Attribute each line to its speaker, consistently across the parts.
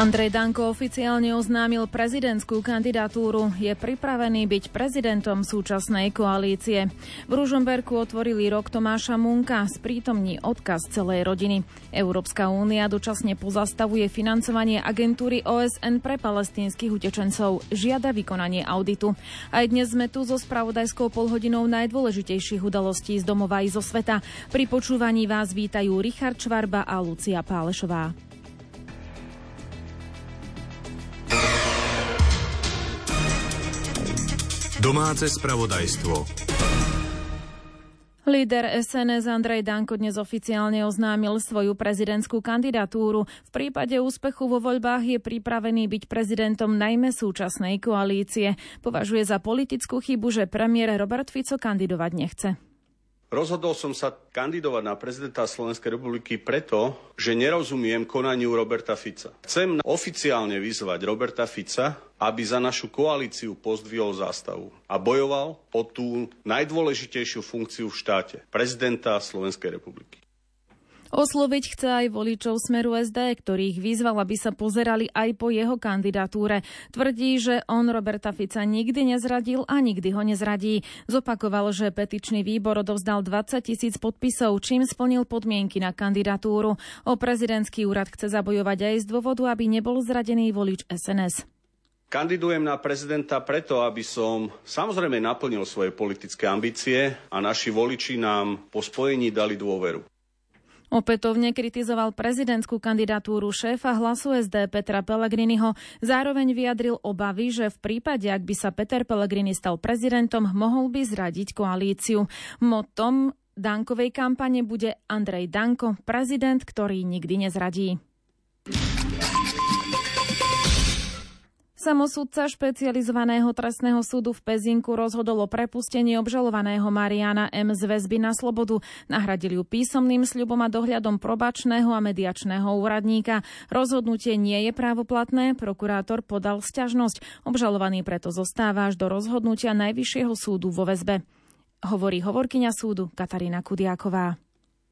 Speaker 1: Andrej Danko oficiálne oznámil prezidentskú kandidatúru. Je pripravený byť prezidentom súčasnej koalície. V Ružomberku otvorili rok Tomáša Munka, sprítomní odkaz celej rodiny. Európska únia dočasne pozastavuje financovanie agentúry OSN pre palestínskych utečencov. Žiada vykonanie auditu. Aj dnes sme tu so spravodajskou polhodinou najdôležitejších udalostí z domova i zo sveta. Pri počúvaní vás vítajú Richard Čvarba a Lucia Pálešová.
Speaker 2: Domáce spravodajstvo.
Speaker 1: Líder SNS Andrej Danko dnes oficiálne oznámil svoju prezidentskú kandidatúru. V prípade úspechu vo voľbách je pripravený byť prezidentom najmä súčasnej koalície. Považuje za politickú chybu, že premiér Robert Fico kandidovať nechce.
Speaker 3: Rozhodol som sa kandidovať na prezidenta Slovenskej republiky preto, že nerozumiem konaniu Roberta Fica. Chcem oficiálne vyzvať Roberta Fica, aby za našu koalíciu pozdvihol zástavu a bojoval o tú najdôležitejšiu funkciu v štáte, prezidenta Slovenskej republiky.
Speaker 1: Osloviť chce aj voličov Smeru SD, ktorých vyzval, aby sa pozerali aj po jeho kandidatúre. Tvrdí, že on Roberta Fica nikdy nezradil a nikdy ho nezradí. Zopakoval, že petičný výbor odovzdal 20 tisíc podpisov, čím splnil podmienky na kandidatúru. O prezidentský úrad chce zabojovať aj z dôvodu, aby nebol zradený volič SNS.
Speaker 3: Kandidujem na prezidenta preto, aby som samozrejme naplnil svoje politické ambície a naši voliči nám po spojení dali dôveru.
Speaker 1: Opätovne kritizoval prezidentskú kandidatúru šéfa hlasu SD Petra Pellegriniho. Zároveň vyjadril obavy, že v prípade, ak by sa Peter Pellegrini stal prezidentom, mohol by zradiť koalíciu. Motom Dankovej kampane bude Andrej Danko, prezident, ktorý nikdy nezradí. Samosudca špecializovaného trestného súdu v Pezinku rozhodol o prepustení obžalovaného Mariana M. z väzby na slobodu. Nahradili ju písomným sľubom a dohľadom probačného a mediačného úradníka. Rozhodnutie nie je právoplatné, prokurátor podal sťažnosť. Obžalovaný preto zostáva až do rozhodnutia Najvyššieho súdu vo väzbe. Hovorí hovorkyňa súdu Katarína Kudiaková.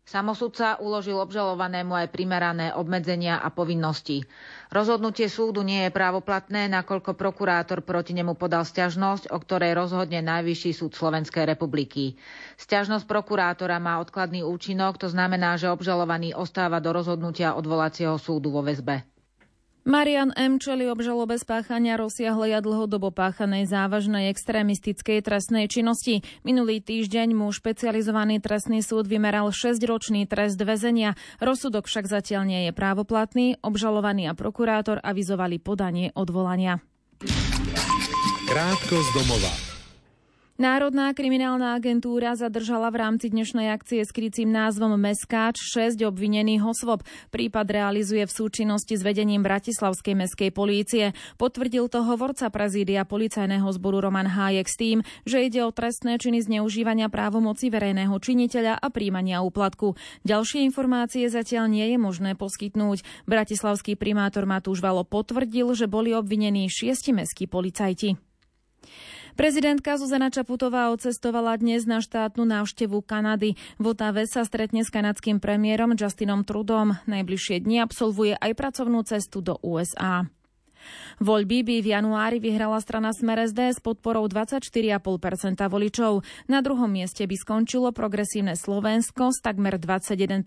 Speaker 4: Samosudca uložil obžalovanému aj primerané obmedzenia a povinnosti. Rozhodnutie súdu nie je právoplatné, nakoľko prokurátor proti nemu podal stiažnosť, o ktorej rozhodne Najvyšší súd Slovenskej republiky. Stiažnosť prokurátora má odkladný účinok, to znamená, že obžalovaný ostáva do rozhodnutia odvolacieho súdu vo väzbe.
Speaker 1: Marian M. čeli obžalobe spáchania rozsiahlej a dlhodobo páchanej závažnej extrémistickej trestnej činnosti. Minulý týždeň mu špecializovaný trestný súd vymeral 6-ročný trest väzenia. Rozsudok však zatiaľ nie je právoplatný. Obžalovaný a prokurátor avizovali podanie odvolania.
Speaker 2: Krátko z domova.
Speaker 1: Národná kriminálna agentúra zadržala v rámci dnešnej akcie s krycím názvom Meskáč 6 obvinených osôb. Prípad realizuje v súčinnosti s vedením Bratislavskej meskej polície. Potvrdil to hovorca prezídia policajného zboru Roman Hájek s tým, že ide o trestné činy zneužívania právomoci verejného činiteľa a príjmania úplatku. Ďalšie informácie zatiaľ nie je možné poskytnúť. Bratislavský primátor Matúš Valo potvrdil, že boli obvinení šiesti meskí policajti. Prezidentka Zuzana Čaputová odcestovala dnes na štátnu návštevu Kanady. V Otave sa stretne s kanadským premiérom Justinom Trudom. Najbližšie dni absolvuje aj pracovnú cestu do USA. Voľby by v januári vyhrala strana Smer SD s podporou 24,5% voličov. Na druhom mieste by skončilo progresívne Slovensko s takmer 21%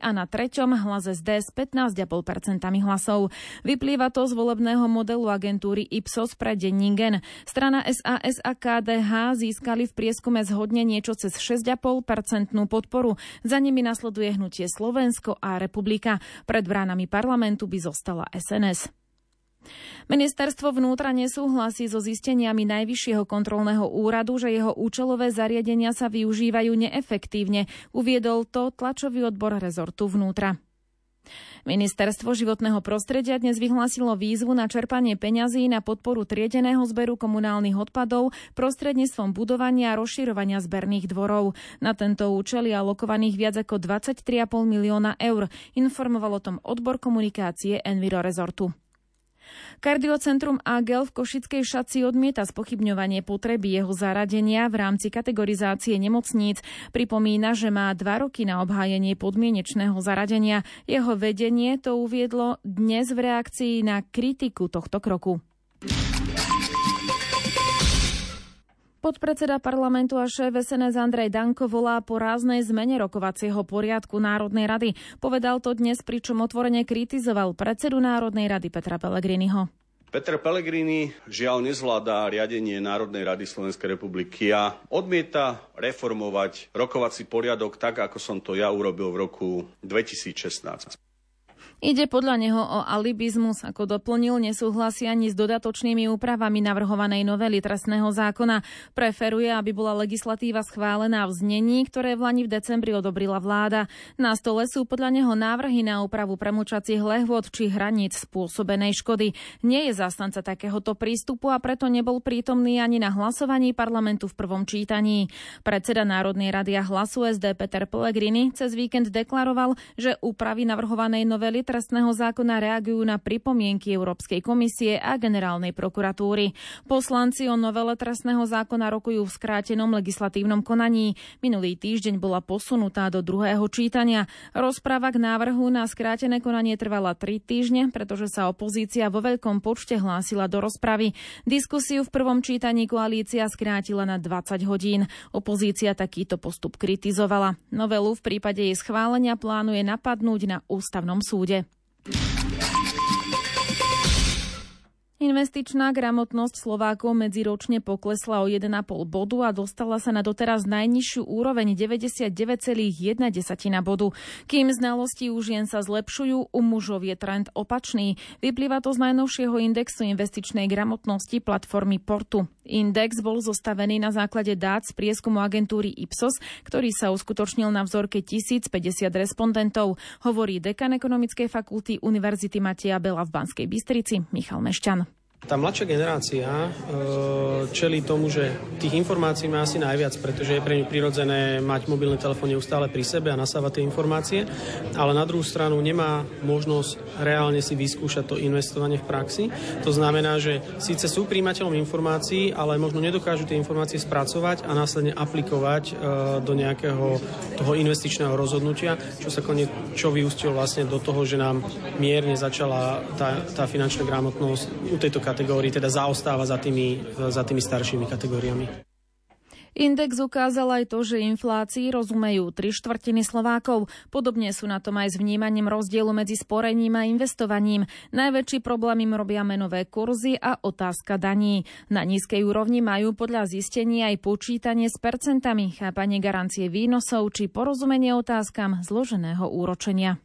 Speaker 1: a na treťom hlas SD s 15,5% hlasov. Vyplýva to z volebného modelu agentúry Ipsos pre Denningen. Strana SAS a KDH získali v prieskume zhodne niečo cez 6,5% podporu. Za nimi nasleduje hnutie Slovensko a Republika. Pred bránami parlamentu by zostala SNS. Ministerstvo vnútra nesúhlasí so zisteniami Najvyššieho kontrolného úradu, že jeho účelové zariadenia sa využívajú neefektívne. Uviedol to tlačový odbor rezortu vnútra. Ministerstvo životného prostredia dnes vyhlásilo výzvu na čerpanie peňazí na podporu triedeného zberu komunálnych odpadov prostredníctvom budovania a rozširovania zberných dvorov. Na tento účel je alokovaných viac ako 23,5 milióna eur. Informoval o tom odbor komunikácie Enviro Rezortu. Kardiocentrum AGEL v Košickej šaci odmieta spochybňovanie potreby jeho zaradenia v rámci kategorizácie nemocníc. Pripomína, že má dva roky na obhájenie podmienečného zaradenia. Jeho vedenie to uviedlo dnes v reakcii na kritiku tohto kroku. Podpredseda parlamentu a šéf SNS Andrej Danko volá po ráznej zmene rokovacieho poriadku Národnej rady. Povedal to dnes, pričom otvorene kritizoval predsedu Národnej rady Petra Pellegriniho.
Speaker 3: Peter Pellegrini žiaľ nezvládá riadenie Národnej rady Slovenskej republiky a odmieta reformovať rokovací poriadok tak, ako som to ja urobil v roku 2016.
Speaker 1: Ide podľa neho o alibizmus, ako doplnil, nesúhlasí ani s dodatočnými úpravami navrhovanej novely trestného zákona. Preferuje, aby bola legislatíva schválená v znení, ktoré v Lani v decembri odobrila vláda. Na stole sú podľa neho návrhy na úpravu premlčacích lehvod či hraníc spôsobenej škody. Nie je zastanca takéhoto prístupu a preto nebol prítomný ani na hlasovaní parlamentu v prvom čítaní. Predseda Národnej rady a hlasu SD Peter Pellegrini cez víkend deklaroval, že úpravy navrhovanej novely trestného zákona reagujú na pripomienky Európskej komisie a generálnej prokuratúry. Poslanci o novele trestného zákona rokujú v skrátenom legislatívnom konaní. Minulý týždeň bola posunutá do druhého čítania. Rozpráva k návrhu na skrátené konanie trvala tri týždne, pretože sa opozícia vo veľkom počte hlásila do rozpravy. Diskusiu v prvom čítaní koalícia skrátila na 20 hodín. Opozícia takýto postup kritizovala. Novelu v prípade jej schválenia plánuje napadnúť na ústavnom súde. Investičná gramotnosť Slovákov medziročne poklesla o 1,5 bodu a dostala sa na doteraz najnižšiu úroveň 99,1 bodu. Kým znalosti u žien sa zlepšujú, u mužov je trend opačný. Vyplýva to z najnovšieho indexu investičnej gramotnosti platformy Portu. Index bol zostavený na základe dát z prieskumu agentúry Ipsos, ktorý sa uskutočnil na vzorke 1050 respondentov, hovorí dekan ekonomickej fakulty Univerzity Mateja Bela v Banskej Bystrici Michal Mešťan.
Speaker 5: Tá mladšia generácia e, čelí tomu, že tých informácií má asi najviac, pretože je pre ňu prirodzené mať mobilné telefón neustále pri sebe a nasávať tie informácie, ale na druhú stranu nemá možnosť reálne si vyskúšať to investovanie v praxi. To znamená, že síce sú príjimateľom informácií, ale možno nedokážu tie informácie spracovať a následne aplikovať e, do nejakého toho investičného rozhodnutia, čo sa konec, čo vyústilo vlastne do toho, že nám mierne začala tá, tá finančná gramotnosť u tejto kategórii teda zaostáva za tými, za tými staršími kategóriami.
Speaker 1: Index ukázal aj to, že inflácii rozumejú tri štvrtiny Slovákov. Podobne sú na tom aj s vnímaním rozdielu medzi sporením a investovaním. Najväčší problém im robia menové kurzy a otázka daní. Na nízkej úrovni majú podľa zistení aj počítanie s percentami, chápanie garancie výnosov či porozumenie otázkam zloženého úročenia.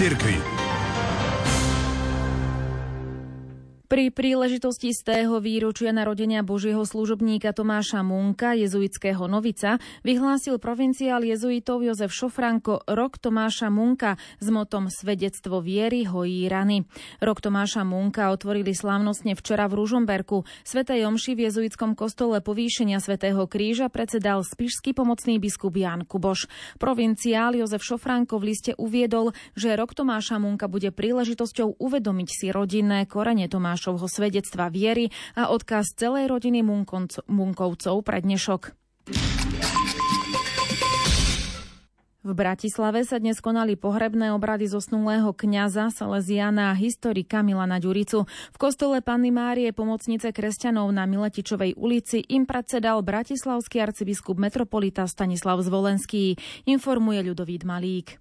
Speaker 2: Cirkvi.
Speaker 1: Pri príležitosti z tého výročia narodenia Božieho služobníka Tomáša Munka, jezuitského novica, vyhlásil provinciál jezuitov Jozef Šofranko rok Tomáša Munka s motom Svedectvo viery hojí rany. Rok Tomáša Munka otvorili slávnostne včera v Ružomberku. Svetej Jomši v jezuitskom kostole povýšenia Svetého kríža predsedal spišský pomocný biskup Jan Kuboš. Provinciál Jozef Šofranko v liste uviedol, že rok Tomáša Munka bude príležitosťou uvedomiť si rodinné korene Tomáša Tomášovho svedectva viery a odkaz celej rodiny Munkovcov pre dnešok. V Bratislave sa dnes konali pohrebné obrady zosnulého kňaza Salesiana a historika Milana Ďuricu. V kostole Panny Márie pomocnice kresťanov na Miletičovej ulici im predsedal bratislavský arcibiskup metropolita Stanislav Zvolenský, informuje Ľudovít Malík.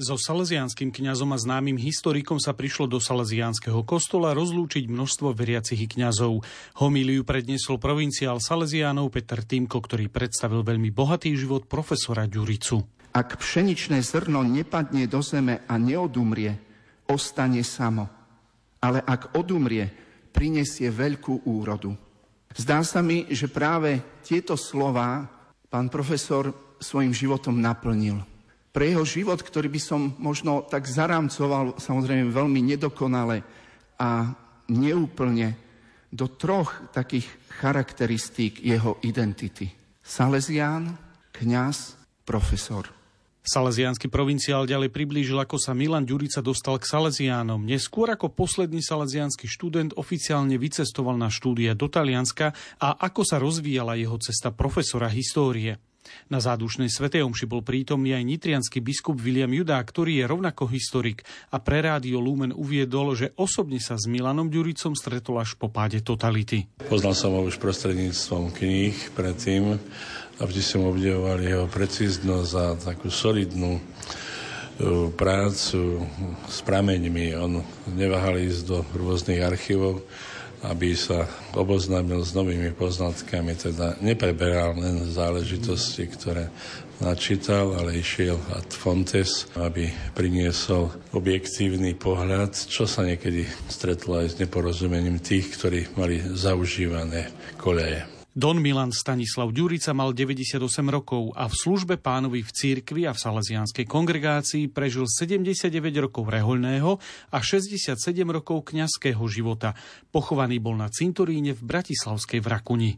Speaker 6: So salesianským kňazom a známym historikom sa prišlo do salesiánskeho kostola rozlúčiť množstvo veriacich kňazov. Homíliu predniesol provinciál Salesiánov Peter Týmko, ktorý predstavil veľmi bohatý život profesora Ďuricu.
Speaker 7: Ak pšeničné zrno nepadne do zeme a neodumrie, ostane samo. Ale ak odumrie, prinesie veľkú úrodu. Zdá sa mi, že práve tieto slova pán profesor svojim životom naplnil pre jeho život, ktorý by som možno tak zarámcoval, samozrejme veľmi nedokonale a neúplne, do troch takých charakteristík jeho identity. Salesián, kňaz, profesor.
Speaker 6: Salesiánsky provinciál ďalej priblížil, ako sa Milan Ďurica dostal k Salesiánom. Neskôr ako posledný salesiánsky študent oficiálne vycestoval na štúdia do Talianska a ako sa rozvíjala jeho cesta profesora histórie. Na zádušnej Svetej Omši bol prítomný aj nitrianský biskup William Judá, ktorý je rovnako historik a pre rádio Lumen uviedol, že osobne sa s Milanom Ďuricom stretol až po páde totality.
Speaker 8: Poznal som ho už prostredníctvom kníh predtým a vždy som obdivoval jeho precíznosť a takú solidnú e, prácu s prameňmi. On neváhal ísť do rôznych archívov, aby sa oboznámil s novými poznatkami, teda nepreberal len záležitosti, ktoré načítal, ale išiel ad fontes, aby priniesol objektívny pohľad, čo sa niekedy stretlo aj s neporozumením tých, ktorí mali zaužívané koleje.
Speaker 6: Don Milan Stanislav Ďurica mal 98 rokov a v službe pánovi v církvi a v salesianskej kongregácii prežil 79 rokov rehoľného a 67 rokov kňazského života. Pochovaný bol na cintoríne v Bratislavskej Vrakuni.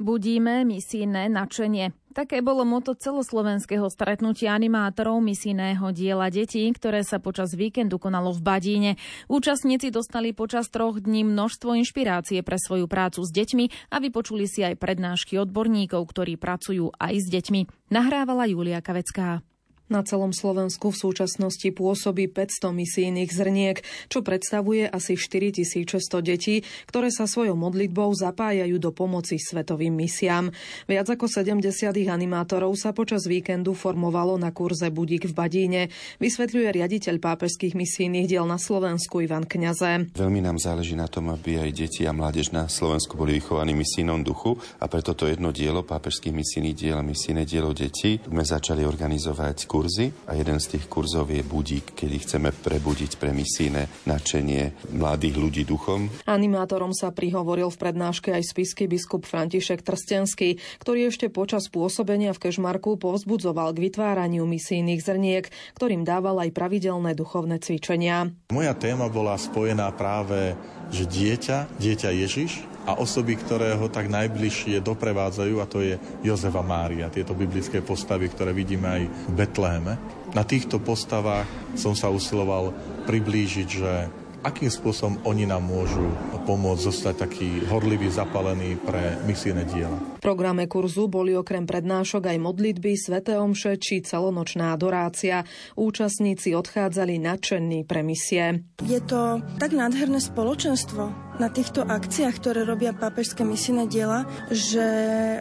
Speaker 1: Budíme misijné načenie. Také bolo moto celoslovenského stretnutia animátorov misijného diela detí, ktoré sa počas víkendu konalo v Badíne. Účastníci dostali počas troch dní množstvo inšpirácie pre svoju prácu s deťmi a vypočuli si aj prednášky odborníkov, ktorí pracujú aj s deťmi. Nahrávala Julia Kavecká.
Speaker 9: Na celom Slovensku v súčasnosti pôsobí 500 misijných zrniek, čo predstavuje asi 4600 detí, ktoré sa svojou modlitbou zapájajú do pomoci svetovým misiám. Viac ako 70 animátorov sa počas víkendu formovalo na kurze Budík v Badíne, vysvetľuje riaditeľ pápežských misijných diel na Slovensku Ivan Kňaze.
Speaker 10: Veľmi nám záleží na tom, aby aj deti a mládež na Slovensku boli vychovaní misijnom duchu a preto to jedno dielo pápežských misijných diel a misijné dielo detí sme začali organizovať kurzy a jeden z tých kurzov je Budík, kedy chceme prebudiť pre misijné nadšenie mladých ľudí duchom.
Speaker 9: Animátorom sa prihovoril v prednáške aj spisky biskup František Trstenský, ktorý ešte počas pôsobenia v Kešmarku povzbudzoval k vytváraniu misijných zrniek, ktorým dával aj pravidelné duchovné cvičenia.
Speaker 11: Moja téma bola spojená práve, že dieťa, dieťa Ježiš, a osoby, ktoré ho tak najbližšie doprevádzajú, a to je Jozefa Mária, tieto biblické postavy, ktoré vidíme aj v Betléme. Na týchto postavách som sa usiloval priblížiť, že akým spôsobom oni nám môžu pomôcť zostať taký horlivý, zapalený pre misijné diela.
Speaker 9: V programe kurzu boli okrem prednášok aj modlitby, sveté omše či celonočná adorácia. Účastníci odchádzali nadšení pre misie.
Speaker 12: Je to tak nádherné spoločenstvo, na týchto akciách, ktoré robia pápežské misijné diela, že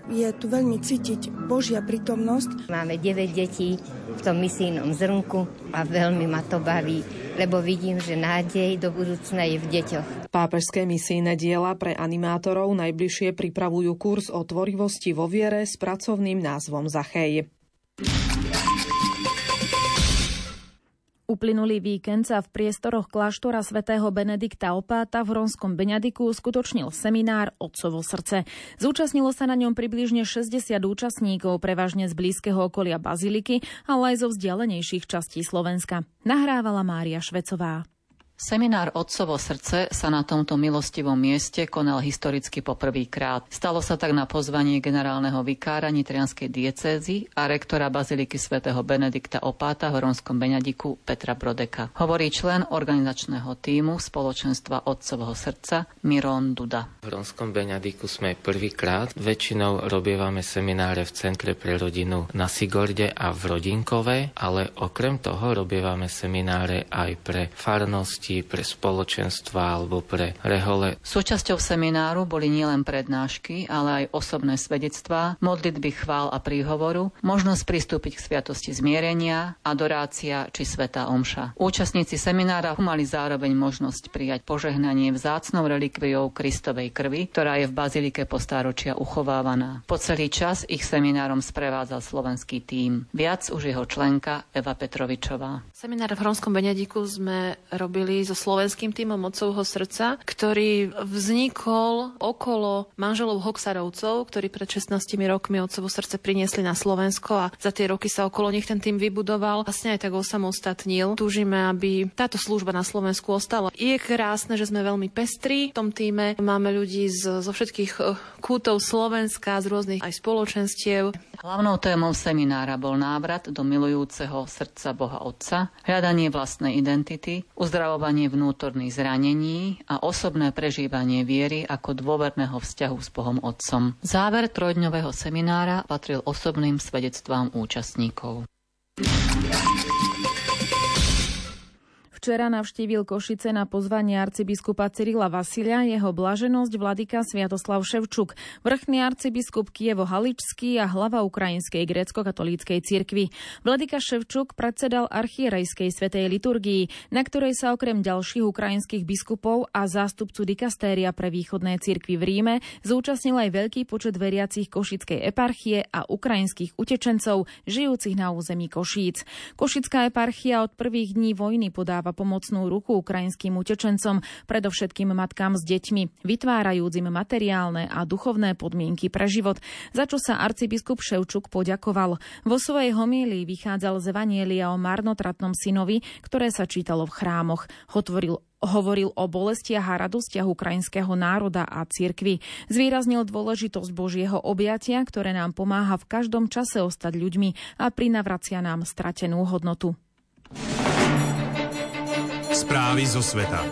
Speaker 12: je tu veľmi cítiť Božia prítomnosť.
Speaker 13: Máme 9 detí v tom misijnom zrnku a veľmi ma to baví, lebo vidím, že nádej do budúcna je v deťoch.
Speaker 9: Pápežské misijné diela pre animátorov najbližšie pripravujú kurz o tvorivosti vo viere s pracovným názvom Zachej.
Speaker 1: Uplynulý víkend sa v priestoroch kláštora svätého Benedikta Opáta v Ronskom Beňadiku skutočnil seminár Otcovo srdce. Zúčastnilo sa na ňom približne 60 účastníkov, prevažne z blízkeho okolia Baziliky, ale aj zo vzdialenejších častí Slovenska. Nahrávala Mária Švecová.
Speaker 14: Seminár Otcovo srdce sa na tomto milostivom mieste konal historicky poprvýkrát. Stalo sa tak na pozvanie generálneho vikára Nitrianskej diecézy a rektora Baziliky svätého Benedikta Opáta v Horonskom Beňadiku Petra Brodeka. Hovorí člen organizačného týmu spoločenstva Otcovho srdca Miron Duda.
Speaker 15: V Horonskom Beňadiku sme prvýkrát. Väčšinou robievame semináre v Centre pre rodinu na Sigorde a v Rodinkove, ale okrem toho robievame semináre aj pre farnosti deti, pre spoločenstva alebo pre rehole.
Speaker 14: Súčasťou semináru boli nielen prednášky, ale aj osobné svedectvá, modlitby chvál a príhovoru, možnosť pristúpiť k sviatosti zmierenia, adorácia či sveta omša. Účastníci seminára mali zároveň možnosť prijať požehnanie vzácnou relikviou Kristovej krvi, ktorá je v bazilike po stáročia uchovávaná. Po celý čas ich seminárom sprevádzal slovenský tím. Viac už jeho členka Eva Petrovičová.
Speaker 16: Seminár v Hronskom Benediku sme robili so slovenským týmom Otcovho srdca, ktorý vznikol okolo manželov Hoxarovcov, ktorí pred 16 rokmi Otcovo srdce priniesli na Slovensko a za tie roky sa okolo nich ten tým vybudoval. Vlastne aj tak osamostatnil. Túžime, aby táto služba na Slovensku ostala. Je krásne, že sme veľmi pestrí v tom týme. Máme ľudí z, zo všetkých eh, kútov Slovenska, z rôznych aj spoločenstiev.
Speaker 14: Hlavnou témou seminára bol návrat do milujúceho srdca Boha Otca, hľadanie vlastnej identity, uzdravovanie vnútorných zranení a osobné prežívanie viery ako dôverného vzťahu s Bohom Otcom. Záver trojdňového seminára patril osobným svedectvám účastníkov.
Speaker 1: Včera navštívil Košice na pozvanie arcibiskupa Cyrila Vasilia jeho blaženosť vladyka Sviatoslav Ševčuk, vrchný arcibiskup Kievo Haličský a hlava Ukrajinskej grécko-katolíckej cirkvi. Vladyka Ševčuk predsedal archierejskej svetej liturgii, na ktorej sa okrem ďalších ukrajinských biskupov a zástupcu dikastéria pre východné cirkvy v Ríme zúčastnil aj veľký počet veriacich Košickej eparchie a ukrajinských utečencov žijúcich na území Košíc. Košická eparchia od prvých dní vojny podáva podáva pomocnú ruku ukrajinským utečencom, predovšetkým matkám s deťmi, vytvárajúc im materiálne a duchovné podmienky pre život, za čo sa arcibiskup Ševčuk poďakoval. Vo svojej homílii vychádzal z Evanielia o marnotratnom synovi, ktoré sa čítalo v chrámoch. Hovoril Hovoril o bolestiach a radostiach ukrajinského národa a cirkvy. Zvýraznil dôležitosť Božieho objatia, ktoré nám pomáha v každom čase ostať ľuďmi a prinavracia nám stratenú hodnotu.
Speaker 2: Správy zo sveta.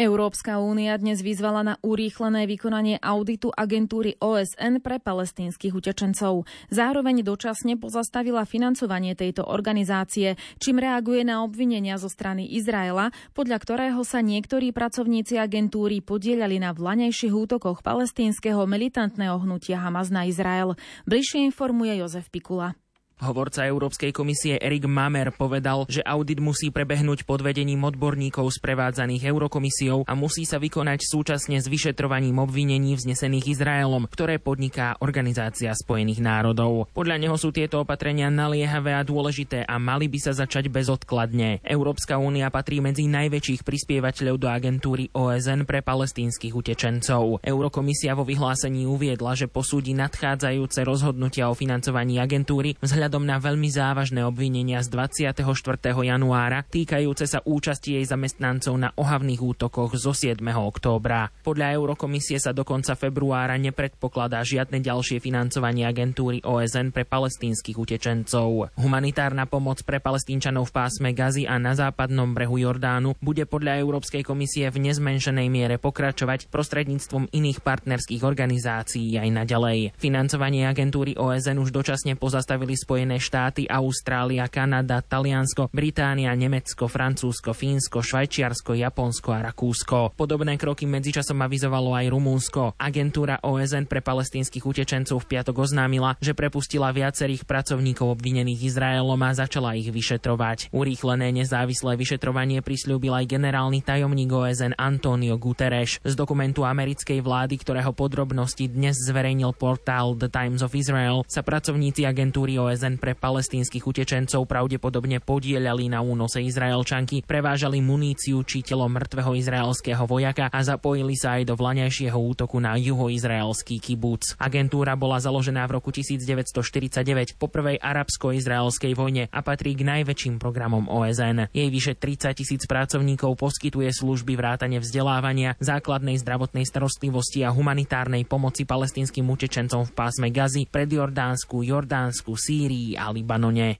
Speaker 1: Európska únia dnes vyzvala na urýchlené vykonanie auditu agentúry OSN pre palestínskych utečencov. Zároveň dočasne pozastavila financovanie tejto organizácie, čím reaguje na obvinenia zo strany Izraela, podľa ktorého sa niektorí pracovníci agentúry podielali na vlanejších útokoch palestínskeho militantného hnutia Hamas na Izrael. Bližšie informuje Jozef Pikula.
Speaker 17: Hovorca Európskej komisie Erik Mamer povedal, že audit musí prebehnúť pod vedením odborníkov sprevádzaných Eurokomisiou a musí sa vykonať súčasne s vyšetrovaním obvinení vznesených Izraelom, ktoré podniká Organizácia spojených národov. Podľa neho sú tieto opatrenia naliehavé a dôležité a mali by sa začať bezodkladne. Európska únia patrí medzi najväčších prispievateľov do agentúry OSN pre palestínskych utečencov. Eurokomisia vo vyhlásení uviedla, že posúdi nadchádzajúce rozhodnutia o financovaní agentúry vzhľadom vzhľadom na veľmi závažné obvinenia z 24. januára týkajúce sa účasti jej zamestnancov na ohavných útokoch zo 7. októbra. Podľa Eurokomisie sa do konca februára nepredpokladá žiadne ďalšie financovanie agentúry OSN pre palestínskych utečencov. Humanitárna pomoc pre palestínčanov v pásme Gazy a na západnom brehu Jordánu bude podľa Európskej komisie v nezmenšenej miere pokračovať prostredníctvom iných partnerských organizácií aj naďalej. Financovanie agentúry OSN už dočasne pozastavili spojené Spojené štáty, Austrália, Kanada, Taliansko, Británia, Nemecko, Francúzsko, Fínsko, Švajčiarsko, Japonsko a Rakúsko. Podobné kroky medzičasom avizovalo aj Rumúnsko. Agentúra OSN pre palestínskych utečencov v piatok oznámila, že prepustila viacerých pracovníkov obvinených Izraelom a začala ich vyšetrovať. Urýchlené nezávislé vyšetrovanie prislúbil aj generálny tajomník OSN Antonio Guterres. Z dokumentu americkej vlády, ktorého podrobnosti dnes zverejnil portál The Times of Israel, sa pracovníci agentúry OSN OSN pre palestínskych utečencov pravdepodobne podielali na únose Izraelčanky, prevážali muníciu či telo mŕtvého izraelského vojaka a zapojili sa aj do vlaňajšieho útoku na juhoizraelský kibuc. Agentúra bola založená v roku 1949 po prvej arabsko-izraelskej vojne a patrí k najväčším programom OSN. Jej vyše 30 tisíc pracovníkov poskytuje služby vrátane vzdelávania, základnej zdravotnej starostlivosti a humanitárnej pomoci palestínskym utečencom v pásme Gazy, pred Jordánsku, Jordánsku, Sýrii, Sýrii a Libanone.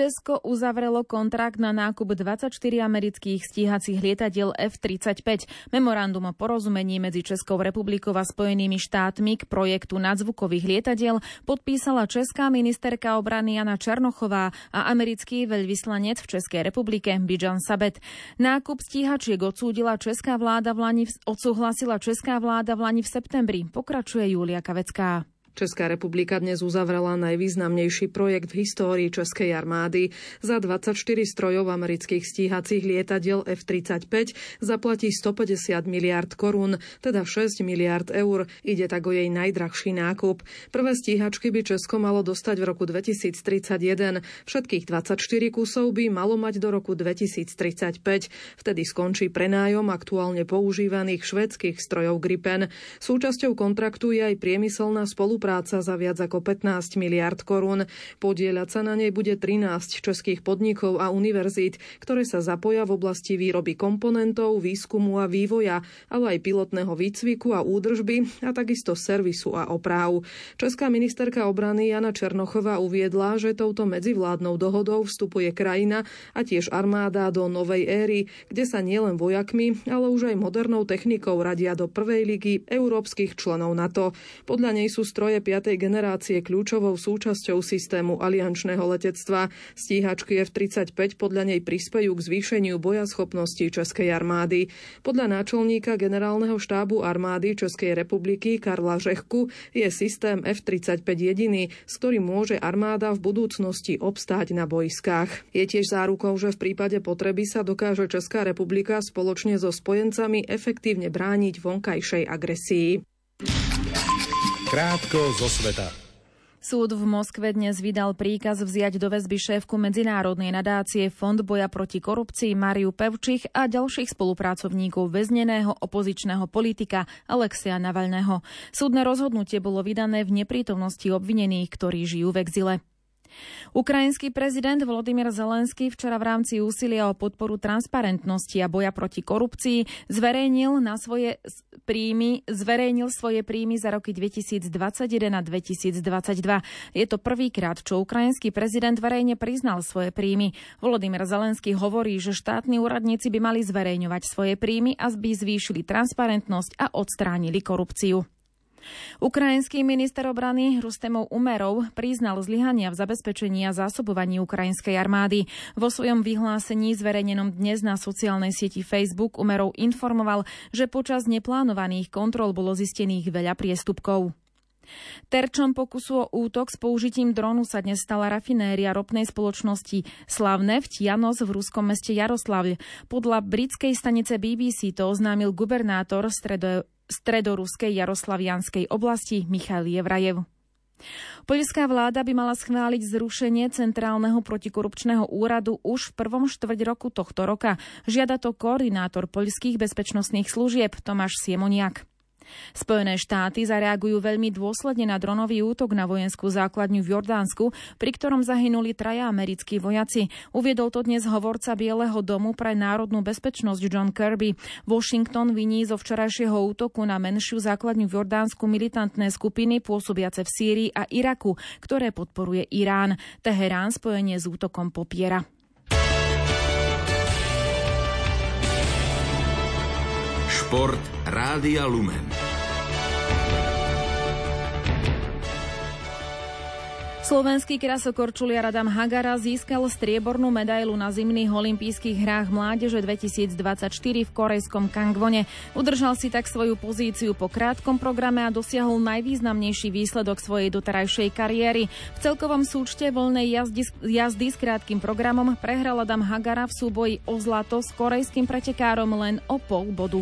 Speaker 1: Česko uzavrelo kontrakt na nákup 24 amerických stíhacích lietadiel F-35. Memorandum o porozumení medzi Českou republikou a Spojenými štátmi k projektu nadzvukových lietadiel podpísala česká ministerka obrany Jana Černochová a americký veľvyslanec v Českej republike Bijan Sabet. Nákup stíhačiek odsúdila česká vláda v Lani, odsúhlasila česká vláda v Lani v septembri. Pokračuje Julia Kavecká.
Speaker 9: Česká republika dnes uzavrela najvýznamnejší projekt v histórii Českej armády. Za 24 strojov amerických stíhacích lietadiel F-35 zaplatí 150 miliard korún, teda 6 miliard eur. Ide tak o jej najdrahší nákup. Prvé stíhačky by Česko malo dostať v roku 2031. Všetkých 24 kusov by malo mať do roku 2035. Vtedy skončí prenájom aktuálne používaných švedských strojov Gripen. Súčasťou kontraktu je aj priemyselná spolupráca spolupráca za viac ako 15 miliard korún. Podieľať sa na nej bude 13 českých podnikov a univerzít, ktoré sa zapoja v oblasti výroby komponentov, výskumu a vývoja, ale aj pilotného výcviku a údržby a takisto servisu a opráv. Česká ministerka obrany Jana Černochová uviedla, že touto medzivládnou dohodou vstupuje krajina a tiež armáda do novej éry, kde sa nielen vojakmi, ale už aj modernou technikou radia do prvej ligy európskych členov NATO. Podľa nej sú stroje stroje 5. generácie kľúčovou súčasťou systému aliančného letectva. Stíhačky F-35 podľa nej prispejú k zvýšeniu bojaschopnosti Českej armády. Podľa náčelníka generálneho štábu armády Českej republiky Karla Žechku je systém F-35 jediný, s ktorým môže armáda v budúcnosti obstáť na boiskách. Je tiež zárukou, že v prípade potreby sa dokáže Česká republika spoločne so spojencami efektívne brániť vonkajšej agresii.
Speaker 2: Krátko zo sveta.
Speaker 1: Súd v Moskve dnes vydal príkaz vziať do väzby šéfku medzinárodnej nadácie Fond boja proti korupcii Mariu Pevčich a ďalších spolupracovníkov väzneného opozičného politika Alexia Navalného. Súdne rozhodnutie bolo vydané v neprítomnosti obvinených, ktorí žijú v exile. Ukrajinský prezident Volodymyr Zelenský včera v rámci úsilia o podporu transparentnosti a boja proti korupcii zverejnil na svoje príjmy, zverejnil svoje príjmy za roky 2021 a 2022. Je to prvýkrát, čo ukrajinský prezident verejne priznal svoje príjmy. Volodymyr Zelenský hovorí, že štátni úradníci by mali zverejňovať svoje príjmy a by zvýšili transparentnosť a odstránili korupciu. Ukrajinský minister obrany Rustemov Umerov priznal zlyhania v zabezpečení a zásobovaní ukrajinskej armády. Vo svojom vyhlásení zverejnenom dnes na sociálnej sieti Facebook Umerov informoval, že počas neplánovaných kontrol bolo zistených veľa priestupkov. Terčom pokusu o útok s použitím dronu sa dnes stala rafinéria ropnej spoločnosti Slavneft Janos v ruskom meste Jaroslavl. Podľa britskej stanice BBC to oznámil gubernátor stredo stredoruskej Jaroslavianskej oblasti Michal Jevrajev. Poľská vláda by mala schváliť zrušenie Centrálneho protikorupčného úradu už v prvom štvrť roku tohto roka. Žiada to koordinátor poľských bezpečnostných služieb Tomáš Siemoniak. Spojené štáty zareagujú veľmi dôsledne na dronový útok na vojenskú základňu v Jordánsku, pri ktorom zahynuli traja americkí vojaci. Uviedol to dnes hovorca Bieleho domu pre národnú bezpečnosť John Kirby. Washington viní zo včerajšieho útoku na menšiu základňu v Jordánsku militantné skupiny pôsobiace v Sýrii a Iraku, ktoré podporuje Irán. Teherán spojenie s útokom popiera.
Speaker 18: Šport Rádia Lumen.
Speaker 1: Slovenský krasokorčuliar Adam Hagara získal striebornú medailu na zimných olympijských hrách mládeže 2024 v korejskom Kangvone. Udržal si tak svoju pozíciu po krátkom programe a dosiahol najvýznamnejší výsledok svojej doterajšej kariéry. V celkovom súčte voľnej jazdy, jazdy s krátkým programom prehral Adam Hagara v súboji o zlato s korejským pretekárom len o pol bodu.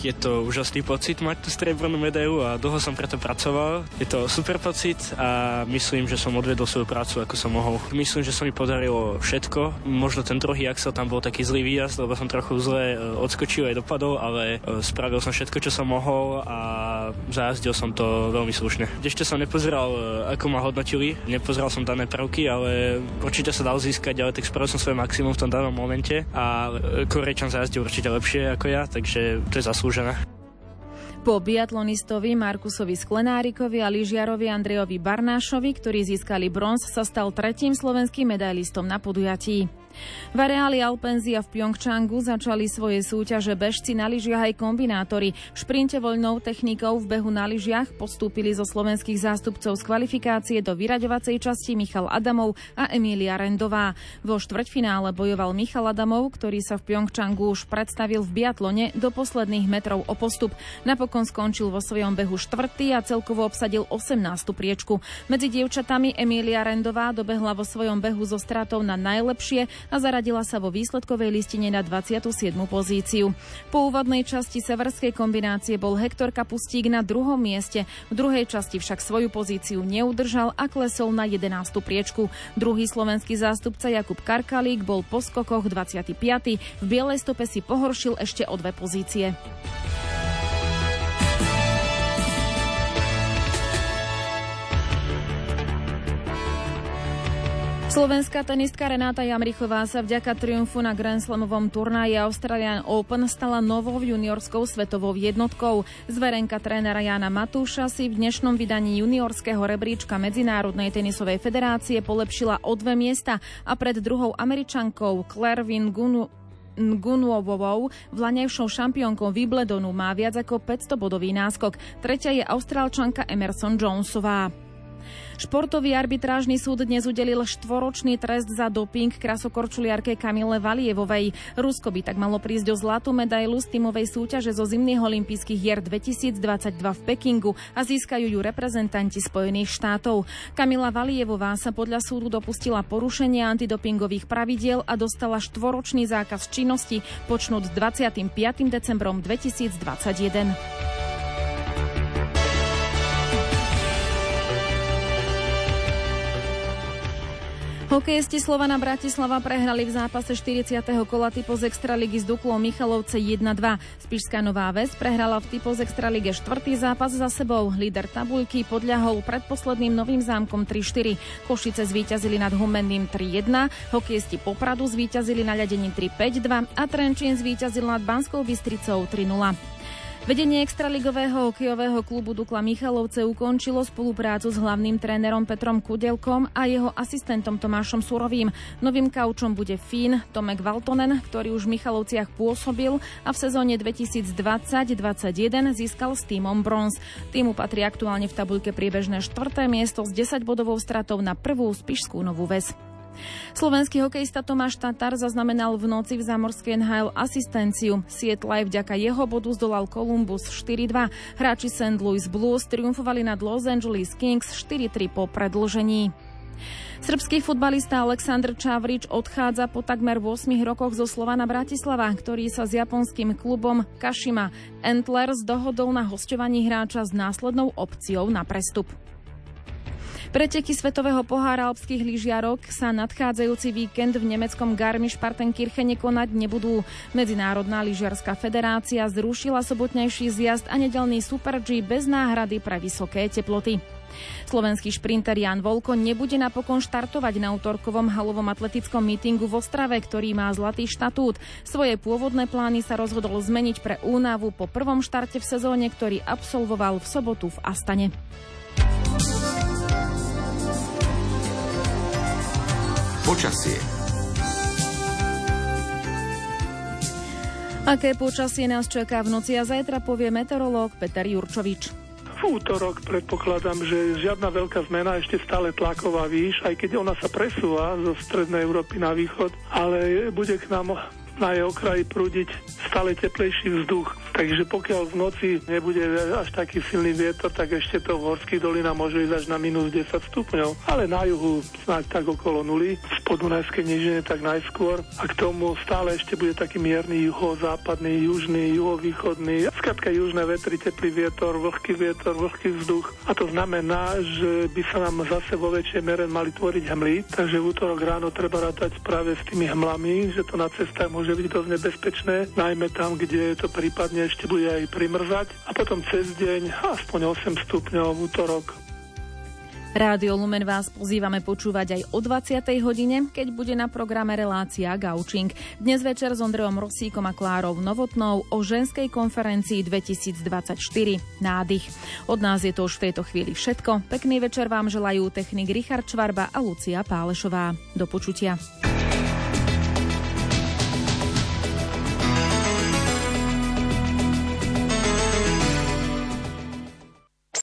Speaker 19: Je to úžasný pocit mať tú striebornú medailu a dlho som preto pracoval. Je to super pocit a myslím, že som odvedol svoju prácu, ako som mohol. Myslím, že sa mi podarilo všetko. Možno ten druhý Axel tam bol taký zlý výjazd, lebo som trochu zle e, odskočil aj dopadol, ale e, spravil som všetko, čo som mohol a zajazdil som to veľmi slušne. Ešte som nepozeral, e, ako ma hodnotili, nepozeral som dané prvky, ale určite sa dal získať, ale tak spravil som svoje maximum v tom danom momente a Korejčan zajazdil určite lepšie ako ja, takže to je zaslúžené zaslúžené.
Speaker 1: Po biatlonistovi Markusovi Sklenárikovi a lyžiarovi Andrejovi Barnášovi, ktorí získali bronz, sa stal tretím slovenským medailistom na podujatí. V areáli Alpenzia v Pyeongchangu začali svoje súťaže bežci na lyžiach aj kombinátori. V šprinte voľnou technikou v behu na lyžiach postúpili zo slovenských zástupcov z kvalifikácie do vyraďovacej časti Michal Adamov a Emília Rendová. Vo štvrťfinále bojoval Michal Adamov, ktorý sa v Pyeongchangu už predstavil v biatlone do posledných metrov o postup. Napokon skončil vo svojom behu štvrtý a celkovo obsadil 18. priečku. Medzi dievčatami Emília Rendová dobehla vo svojom behu zo stratou na najlepšie a zaradila sa vo výsledkovej listine na 27. pozíciu. Po úvodnej časti severskej kombinácie bol Hektor Kapustík na druhom mieste, v druhej časti však svoju pozíciu neudržal a klesol na 11. priečku. Druhý slovenský zástupca Jakub Karkalík bol po skokoch 25. V bielej stope si pohoršil ešte o dve pozície. Slovenská tenistka Renáta Jamrichová sa vďaka triumfu na Grand Slamovom turnaji Australian Open stala novou juniorskou svetovou jednotkou. Zverenka trénera Jana Matúša si v dnešnom vydaní juniorského rebríčka Medzinárodnej tenisovej federácie polepšila o dve miesta a pred druhou američankou Claire Vin Gunu Gunuovovou, vlanejšou šampiónkou Wimbledonu má viac ako 500 bodový náskok. Tretia je austrálčanka Emerson Jonesová. Športový arbitrážny súd dnes udelil štvoročný trest za doping krasokorčuliarke Kamile Valievovej. Rusko by tak malo prísť o zlatú medailu z tímovej súťaže zo zimných olympijských hier 2022 v Pekingu a získajú ju reprezentanti Spojených štátov. Kamila Valievová sa podľa súdu dopustila porušenia antidopingových pravidiel a dostala štvoročný zákaz činnosti počnúť 25. decembrom 2021. Hokejisti Slovana Bratislava prehrali v zápase 40. kola typo z Extraligy s Duklou Michalovce 1-2. Spišská Nová Ves prehrala v typo z Extralige štvrtý zápas za sebou. Líder tabuľky podľahol predposledným novým zámkom 3-4. Košice zvíťazili nad Humenným 3-1, hokejisti Popradu zvíťazili na ľadení 3-5-2 a Trenčín zvíťazil nad Banskou Bystricou 3-0. Vedenie extraligového hokejového klubu Dukla Michalovce ukončilo spoluprácu s hlavným trénerom Petrom Kudelkom a jeho asistentom Tomášom Surovým. Novým kaučom bude Fín Tomek Valtonen, ktorý už v Michalovciach pôsobil a v sezóne 2020-2021 získal s týmom bronz. Týmu patrí aktuálne v tabuľke priebežné štvrté miesto s 10 bodovou stratou na prvú Spišskú Novú väz. Slovenský hokejista Tomáš Tatar zaznamenal v noci v zámorskej NHL asistenciu. Seattle aj vďaka jeho bodu zdolal Columbus 4-2. Hráči St. Louis Blues triumfovali nad Los Angeles Kings 4-3 po predlžení. Srbský futbalista Aleksandr Čavrič odchádza po takmer 8 rokoch zo Slovana Bratislava, ktorý sa s japonským klubom Kashima Antlers dohodol na hostovaní hráča s následnou opciou na prestup. Preteky Svetového pohára alpských lyžiarok sa nadchádzajúci víkend v nemeckom Garmisch-Partenkirchene konať nebudú. Medzinárodná lyžiarská federácia zrušila sobotnejší zjazd a nedelný Super G bez náhrady pre vysoké teploty. Slovenský šprinter Jan Volko nebude napokon štartovať na útorkovom halovom atletickom mítingu v Ostrave, ktorý má zlatý štatút. Svoje pôvodné plány sa rozhodol zmeniť pre únavu po prvom štarte v sezóne, ktorý absolvoval v sobotu v Astane.
Speaker 18: Počasie.
Speaker 1: Aké počasie nás čaká v noci a zajtra povie meteorológ Peter Jurčovič.
Speaker 20: V útorok predpokladám, že žiadna veľká zmena, ešte stále tlaková výš, aj keď ona sa presúva zo strednej Európy na východ, ale bude k nám na jej okraji prúdiť stále teplejší vzduch. Takže pokiaľ v noci nebude až taký silný vietor, tak ešte to v horských dolinách môže ísť až na minus 10 stupňov. Ale na juhu snáď tak okolo nuly, v podunajskej nížine tak najskôr. A k tomu stále ešte bude taký mierny juhozápadný, južný, juhovýchodný. Skrátka južné vetry, teplý vietor, vlhký vietor, vlhký vzduch. A to znamená, že by sa nám zase vo väčšej mere mali tvoriť hmly. Takže v útorok ráno treba rátať práve s tými hmlami, že to na cestách môže byť dosť nebezpečné, najmä tam, kde to prípadne ešte bude aj primrzať a potom cez deň aspoň 8 stupňov v útorok.
Speaker 1: Rádio Lumen vás pozývame počúvať aj o 20. hodine, keď bude na programe relácia Gaučing. Dnes večer s Ondrejom Rosíkom a Klárou Novotnou o ženskej konferencii 2024 Nádych. Od nás je to už v tejto chvíli všetko. Pekný večer vám želajú technik Richard Čvarba a Lucia Pálešová. Do počutia.